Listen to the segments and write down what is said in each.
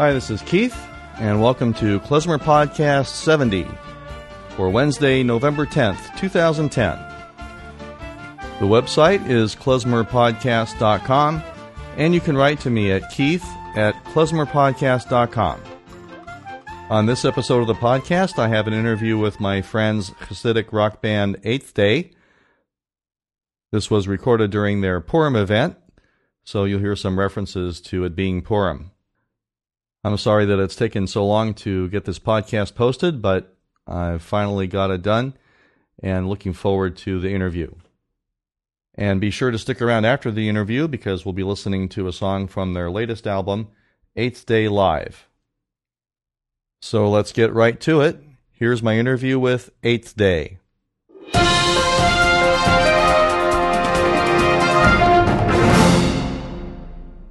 Hi, this is Keith, and welcome to Klezmer Podcast 70 for Wednesday, November 10th, 2010. The website is klezmerpodcast.com, and you can write to me at keith at klezmerpodcast.com. On this episode of the podcast, I have an interview with my friends Hasidic rock band Eighth Day. This was recorded during their Purim event, so you'll hear some references to it being Purim. I'm sorry that it's taken so long to get this podcast posted, but I finally got it done and looking forward to the interview. And be sure to stick around after the interview because we'll be listening to a song from their latest album, Eighth Day Live. So let's get right to it. Here's my interview with Eighth Day.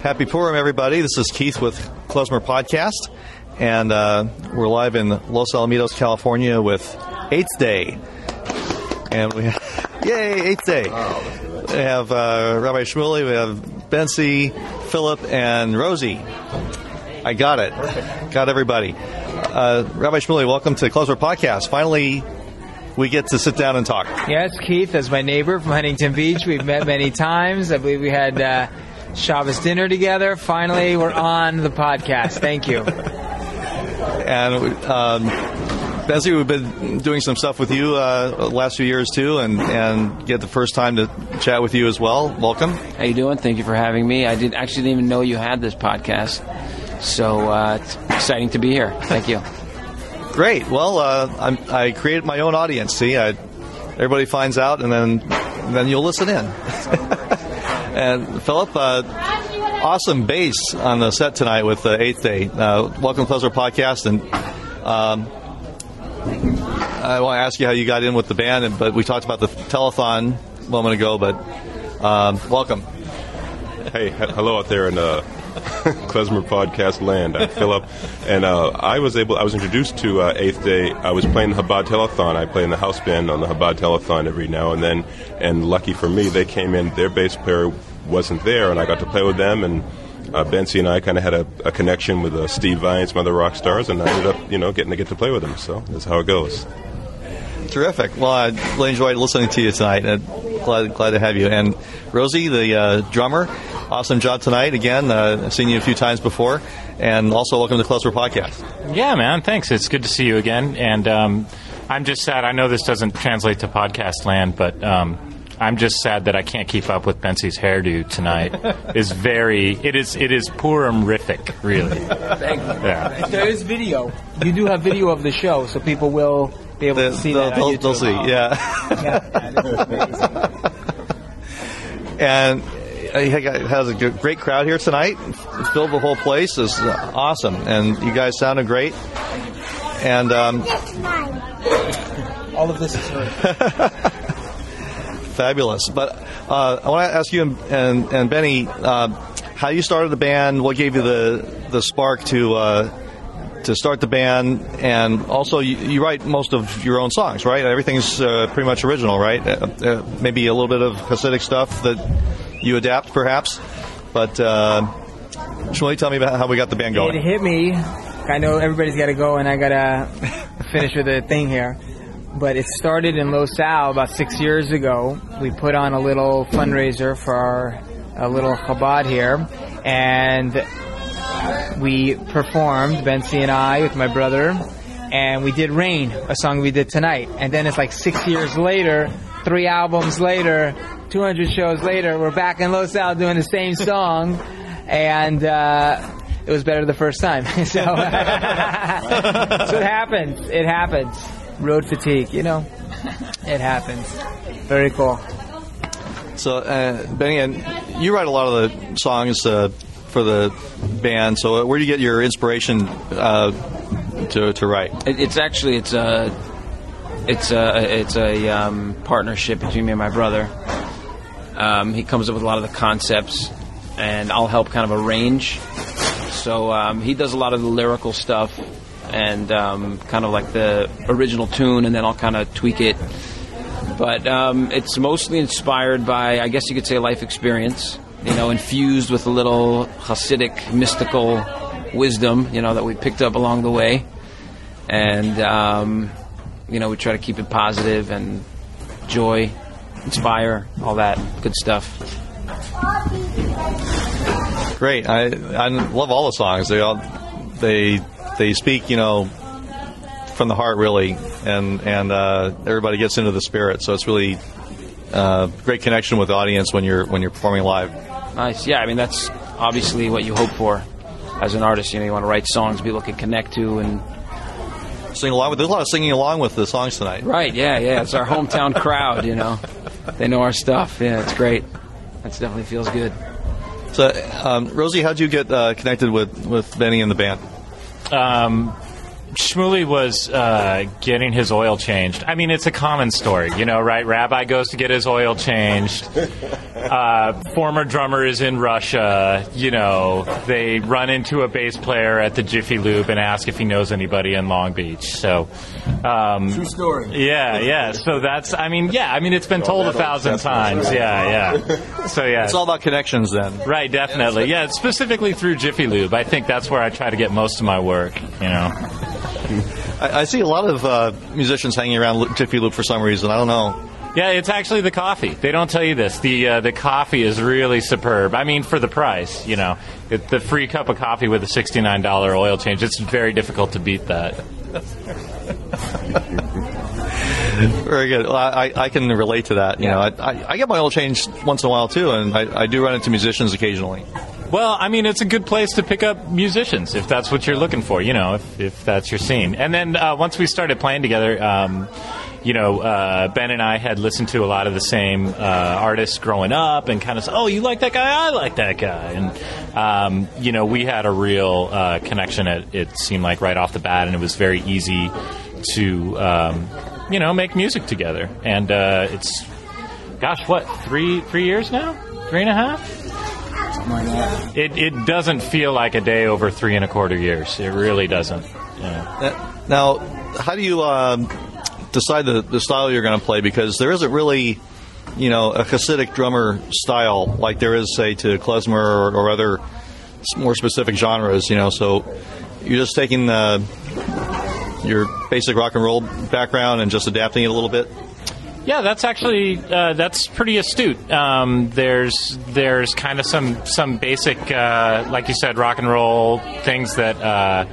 Happy Purim, everybody. This is Keith with Klezmer Podcast, and uh, we're live in Los Alamitos, California with Eighth Day. And we have, yay, Eighth Day. We have uh, Rabbi Shmuley, we have Bensi, Philip, and Rosie. I got it. Got everybody. Uh, Rabbi Shmuley, welcome to Klezmer Podcast. Finally, we get to sit down and talk. Yes, Keith, as my neighbor from Huntington Beach. We've met many times. I believe we had uh, Shabbos dinner together. Finally, we're on the podcast. Thank you. And um, Benzi, we've been doing some stuff with you uh, the last few years too, and and get the first time to chat with you as well. Welcome. How you doing? Thank you for having me. I did actually didn't even know you had this podcast, so uh, it's exciting to be here. Thank you. Great. Well, uh, I'm, I created my own audience. See, I, everybody finds out, and then then you'll listen in. and Philip, uh, awesome bass on the set tonight with the Eighth Day. Uh, welcome to Klezmer Podcast, and um, I want to ask you how you got in with the band, and, but we talked about the telethon a moment ago. But um, welcome. Hey, he- hello out there in uh, Klezmer podcast land. I'm Philip, and uh, I was able. I was introduced to uh, Eighth Day. I was playing the Chabad Telethon. I play in the house band on the Chabad Telethon every now and then. And lucky for me, they came in. Their bass player wasn't there, and I got to play with them. And uh, and I kind of had a, a connection with uh, Steve Vai and some other rock stars, and I ended up, you know, getting to get to play with them. So that's how it goes. Terrific. Well, I really enjoyed listening to you tonight. Glad glad to have you. And Rosie, the uh, drummer, awesome job tonight. Again, uh, I've seen you a few times before, and also welcome to the Klezmer Podcast. Yeah, man. Thanks. It's good to see you again. And um, I'm just sad. I know this doesn't translate to podcast land, but um, I'm just sad that I can't keep up with Bensi's hairdo tonight. is very. It is. It is Purim-rific, really. Thank you. Yeah. There is video. You do have video of the show, so people will be able They'll, to see they'll, that. they'll- they'll see. Yeah. Yeah, this is amazing. and he has a great crowd here tonight. Filled the whole place. is awesome, and you guys sounded great. And um, All of this is fabulous. But uh, I want to ask you and and, and Benny uh, how you started the band. What gave you the the spark to uh, to start the band? And also, you, you write most of your own songs, right? Everything's uh, pretty much original, right? Uh, uh, maybe a little bit of Hasidic stuff that you adapt, perhaps. But uh, Shmuley, tell me about how we got the band going. It hit me. I know everybody's got to go, and I gotta finish with the thing here. But it started in Los Al about six years ago. We put on a little fundraiser for our a little Chabad here, and we performed Bensi and I with my brother, and we did "Rain," a song we did tonight. And then it's like six years later, three albums later, 200 shows later, we're back in Los Al doing the same song, and. Uh, it was better the first time. so, so it happens. It happens. Road fatigue, you know. It happens. Very cool. So, uh, Benny, and you write a lot of the songs uh, for the band. So, uh, where do you get your inspiration uh, to to write? It, it's actually it's a it's a it's a um, partnership between me and my brother. Um, he comes up with a lot of the concepts, and I'll help kind of arrange. So um, he does a lot of the lyrical stuff and um, kind of like the original tune, and then I'll kind of tweak it. But um, it's mostly inspired by, I guess you could say, life experience. You know, infused with a little Hasidic, mystical wisdom, you know, that we picked up along the way, and um, you know, we try to keep it positive and joy, inspire, all that good stuff. Great. I I love all the songs. They all they they speak, you know, from the heart really, and and uh, everybody gets into the spirit. So it's really uh, great connection with the audience when you're when you're performing live. Nice. Yeah, I mean that's obviously what you hope for as an artist. You know, you want to write songs people can connect to and Sing along with. There's a lot of singing along with the songs tonight. right. Yeah, yeah. It's our hometown crowd. You know, they know our stuff. Yeah, it's great. That definitely feels good. So, um, Rosie, how'd you get uh, connected with with Benny and the band? um, Shmuley was uh, getting his oil changed. I mean, it's a common story, you know, right? Rabbi goes to get his oil changed. Uh, former drummer is in Russia. You know, they run into a bass player at the Jiffy Lube and ask if he knows anybody in Long Beach. So, um, True story. yeah, yeah. So that's, I mean, yeah. I mean, it's been told a thousand times. Yeah, yeah. So yeah, It's all about connections, then. Right, definitely. Yeah, specifically through Jiffy Lube. I think that's where I try to get most of my work, you know. I, I see a lot of uh, musicians hanging around Jiffy Lube for some reason. I don't know. Yeah, it's actually the coffee. They don't tell you this. The uh, the coffee is really superb. I mean, for the price, you know, it, the free cup of coffee with a sixty nine dollar oil change. It's very difficult to beat that. Very good. Well, I, I can relate to that. You know, I, I, I get my oil changed once in a while too, and I, I do run into musicians occasionally. Well, I mean, it's a good place to pick up musicians if that's what you're looking for. You know, if if that's your scene. And then uh, once we started playing together. Um, you know, uh, Ben and I had listened to a lot of the same uh, artists growing up, and kind of, said, oh, you like that guy? I like that guy, and um, you know, we had a real uh, connection. It, it seemed like right off the bat, and it was very easy to, um, you know, make music together. And uh, it's, gosh, what three three years now? Three and a half? It it doesn't feel like a day over three and a quarter years. It really doesn't. Yeah. Now, how do you um, decide the, the style you're going to play? Because there isn't really, you know, a Hasidic drummer style like there is, say, to klezmer or, or other more specific genres. You know, so you're just taking the, your basic rock and roll background and just adapting it a little bit. Yeah, that's actually uh, that's pretty astute. Um, there's there's kind of some some basic, uh, like you said, rock and roll things that uh,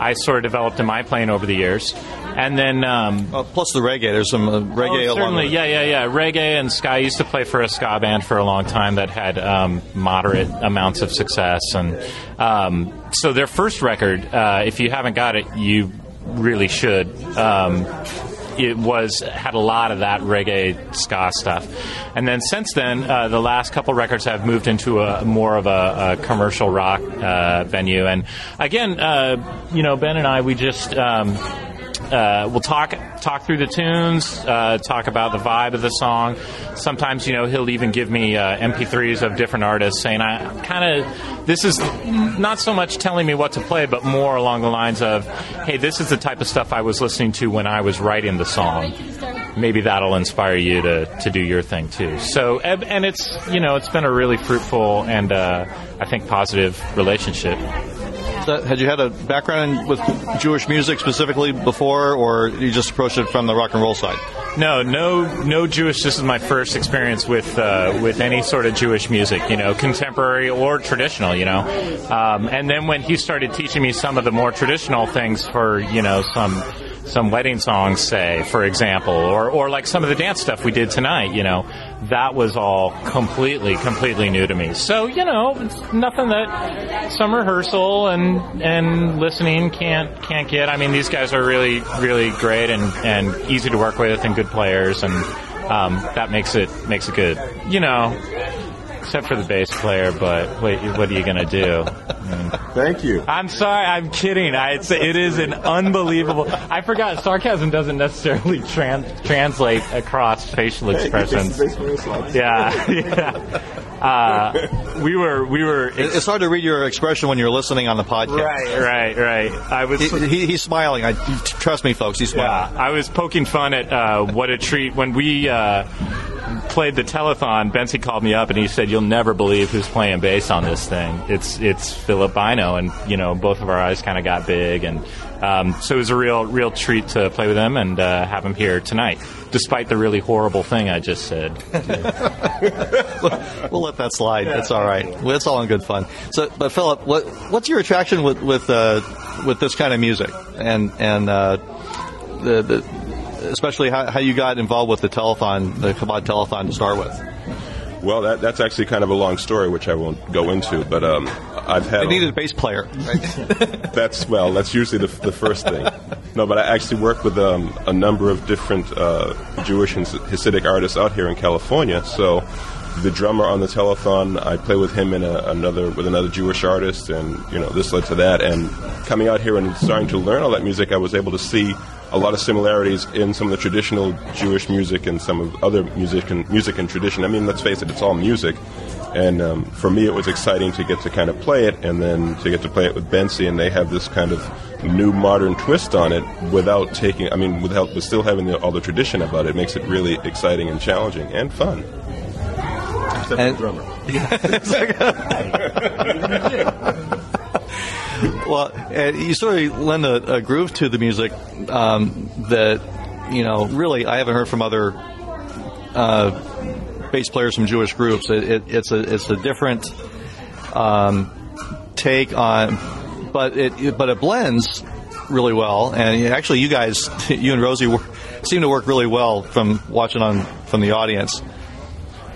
I sort of developed in my playing over the years, and then um, Uh, plus the reggae. There's some uh, reggae Oh, along certainly, yeah, yeah, yeah. Reggae and ska. I used to play for a ska band for a long time that had um, moderate amounts of success, and um, so their first record, uh, if you haven't got it, you really should. Um, it was had a lot of that reggae ska stuff, and then since then, uh, the last couple records have moved into a more of a, a commercial rock uh, venue. And again, uh, you know, Ben and I, we just. Um, uh, we'll talk talk through the tunes, uh, talk about the vibe of the song. Sometimes, you know, he'll even give me uh, MP3s of different artists, saying, "I kind of this is not so much telling me what to play, but more along the lines of, hey, this is the type of stuff I was listening to when I was writing the song. Maybe that'll inspire you to to do your thing too." So, and and it's you know, it's been a really fruitful and uh, I think positive relationship. So had you had a background in- with Jewish music specifically before, or you just approached it from the rock and roll side? No, no, no Jewish. This is my first experience with uh, with any sort of Jewish music, you know, contemporary or traditional, you know. Um, and then when he started teaching me some of the more traditional things for, you know, some some wedding songs, say, for example, or or like some of the dance stuff we did tonight, you know, that was all completely, completely new to me. So you know, it's nothing that some rehearsal and and listening can't can't get. I mean, these guys are really, really great and and easy to work with and good players, and um, that makes it makes it good. You know, except for the bass player. But wait, what are you gonna do? Thank you. I'm sorry, I'm kidding. I, it's, it is an unbelievable. I forgot sarcasm doesn't necessarily tran- translate across facial expressions. Yeah, yeah. Uh, we were, we were. It- It's hard to read your expression when you're listening on the podcast. Right, right, right. I was. He, he, he's smiling. I, trust me, folks. He's Yeah, smiling. I was poking fun at uh, what a treat when we uh, played the telethon, Bensy called me up and he said, "You'll never believe who's playing bass on this thing. It's it's Philip Bynoe." And you know, both of our eyes kind of got big, and um, so it was a real real treat to play with him and uh, have him here tonight, despite the really horrible thing I just said. we'll let that slide. That's all right. It's all in good fun. So, but Philip, what what's your attraction with with uh, with this kind of music and and uh, the, the especially how, how you got involved with the telethon, the Chabad telethon to start with? Well, that, that's actually kind of a long story, which I won't go into. But um, I've had. They needed a bass player. that's well. That's usually the, the first thing. No, but I actually worked with um, a number of different uh, Jewish and Hasidic artists out here in California. So the drummer on the telethon, I play with him in a, another with another Jewish artist, and you know this led to that. And coming out here and starting to learn all that music, I was able to see a lot of similarities in some of the traditional Jewish music and some of other music and music and tradition. I mean, let's face it, it's all music. And um, for me, it was exciting to get to kind of play it, and then to get to play it with Bensy, and they have this kind of new modern twist on it without taking. I mean, without but still having the, all the tradition about it. it. Makes it really exciting and challenging and fun. Except and, the drummer. well, you sort of lend a, a groove to the music um, that you know. Really, I haven't heard from other uh, bass players from Jewish groups. It, it, it's a it's a different um, take on, but it but it blends really well. And actually, you guys, you and Rosie, seem to work really well from watching on from the audience.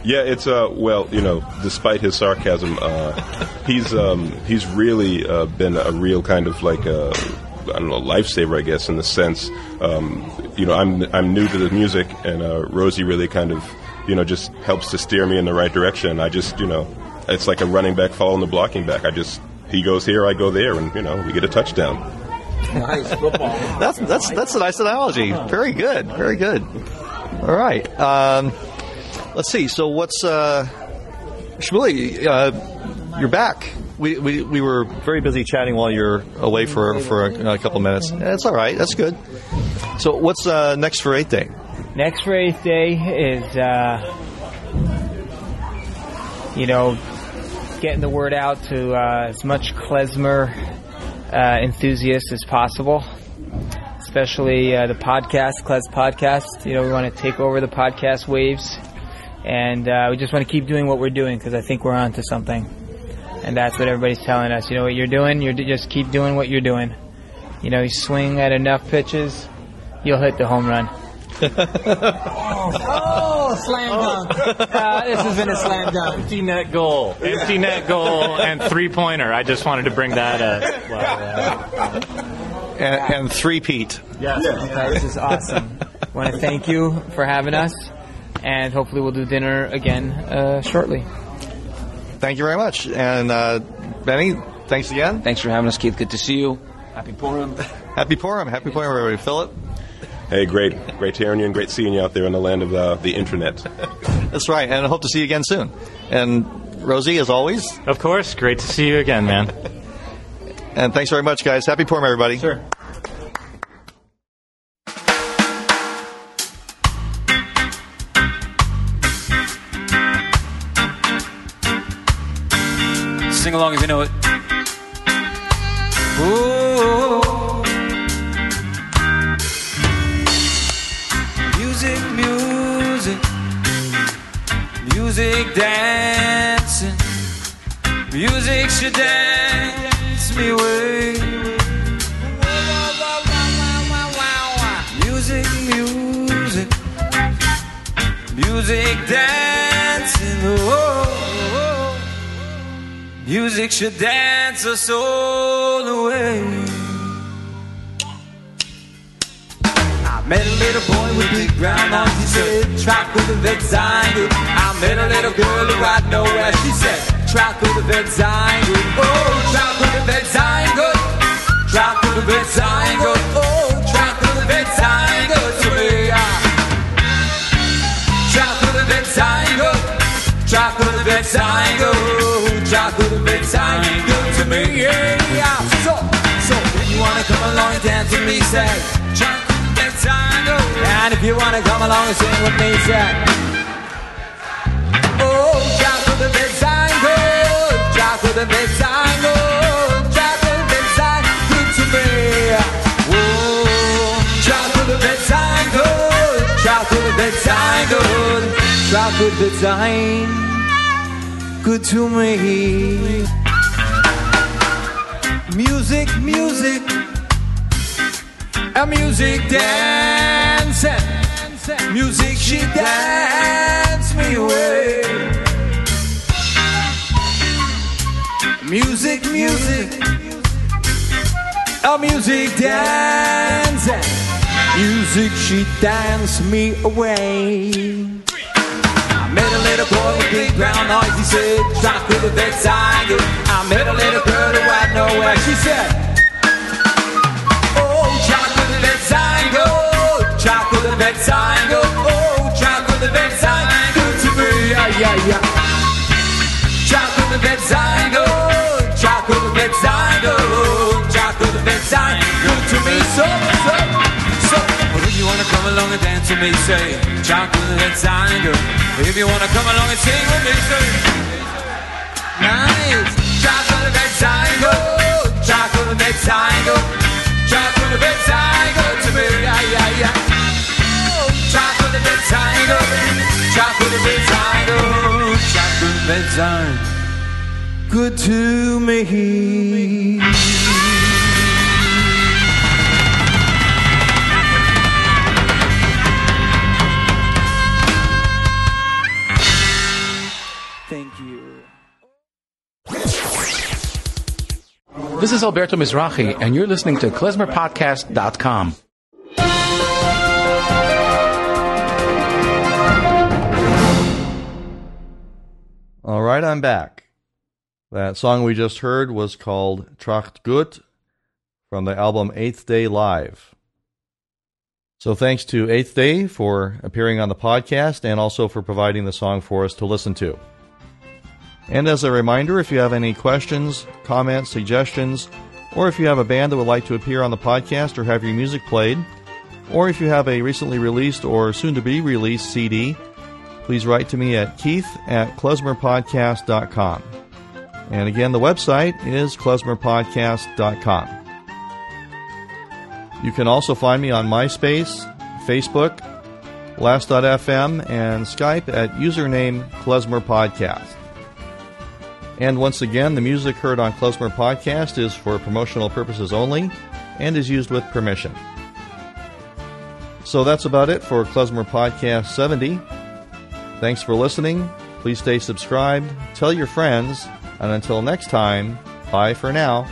Yeah, it's uh well, you know, despite his sarcasm, uh, he's um, he's really uh, been a real kind of like a I don't know lifesaver, I guess, in the sense, um, you know, I'm I'm new to the music, and uh, Rosie really kind of you know just helps to steer me in the right direction. I just you know, it's like a running back following the blocking back. I just he goes here, I go there, and you know, we get a touchdown. Nice football. that's that's that's a nice analogy. Very good. Very good. All right. Um, let's see. So what's uh, Shmuley? Uh, you're back. We, we, we were very busy chatting while you're away for for a, a couple minutes. That's all right. That's good. So what's uh, next for Eighth Day? Next for Eighth Day is uh, you know getting the word out to uh, as much klezmer uh, enthusiasts as possible especially uh, the podcast, Klez Podcast. You know, we want to take over the podcast waves and uh, we just want to keep doing what we're doing because I think we're onto something, and that's what everybody's telling us. You know what you're doing? You're just keep doing what you're doing. You know, you swing at enough pitches, you'll hit the home run. oh, oh, slam dunk! Uh, this has been a slam dunk. Empty net goal, empty net goal, and three pointer. I just wanted to bring that up. Well, uh, and, and three Pete. Yes. Okay, this is awesome. I want to thank you for having us and hopefully we'll do dinner again uh, shortly. Thank you very much. And uh, Benny, thanks again. Thanks for having us, Keith. Good to see you. Happy Purim. Happy Purim. Happy Purim, everybody. Philip? Hey, great. Great hearing you and great seeing you out there in the land of uh, the internet. That's right. And I hope to see you again soon. And Rosie, as always. Of course. Great to see you again, man. and thanks very much, guys. Happy Purim, everybody. Sure. Sing along if you know it. Ooh. Music, music, music dancing. Music should dance me away. Music, music, music dancing. Oh. Music should dance us all away. I met a little boy with big brown eyes. He said, "Track with the vet good." I met a little girl who I know where she said, "Track with the vet good." Oh, track with the vet good. Track with the vet good. Oh, track with the vet good to me. Track with the vet good. Track with the vet good chocolate and bedtime good to me, yeah. So, so if you wanna come along and dance with me, say and bedtime, go. And if you wanna come along and sing with me, say go. Jack of the bedside, go. Jack of the bedside, good to oh, good to me. Music, music, a music dancing. Music, she dance me away. Music, music, a music dancing. Music, she dance me away. I little boy with big brown eyes. He said, "Talk to the bedside." I met a little girl who had nowhere. She said, "Oh, the go, to the go, oh, to the bedside, good to me, yeah, yeah, yeah." The go, the bedside, go, to the me, so. Along and dance with me, say, talk to the. If you wanna come along and sing with me, say, nice. Talk to the bedside, go, talk to the bedside, go, talk to me, yeah, yeah, yeah. Talk to the bedside, go, talk to the bedside, go, talk to the bedside, good to me. This is Alberto Mizrahi, and you're listening to klezmerpodcast.com. All right, I'm back. That song we just heard was called Tracht Gut from the album Eighth Day Live. So thanks to Eighth Day for appearing on the podcast and also for providing the song for us to listen to. And as a reminder, if you have any questions, comments, suggestions, or if you have a band that would like to appear on the podcast or have your music played, or if you have a recently released or soon to be released CD, please write to me at keith at klezmerpodcast.com. And again, the website is klezmerpodcast.com. You can also find me on MySpace, Facebook, Last.fm, and Skype at username Klezmer Podcast. And once again, the music heard on Klezmer Podcast is for promotional purposes only and is used with permission. So that's about it for Klezmer Podcast 70. Thanks for listening. Please stay subscribed, tell your friends, and until next time, bye for now.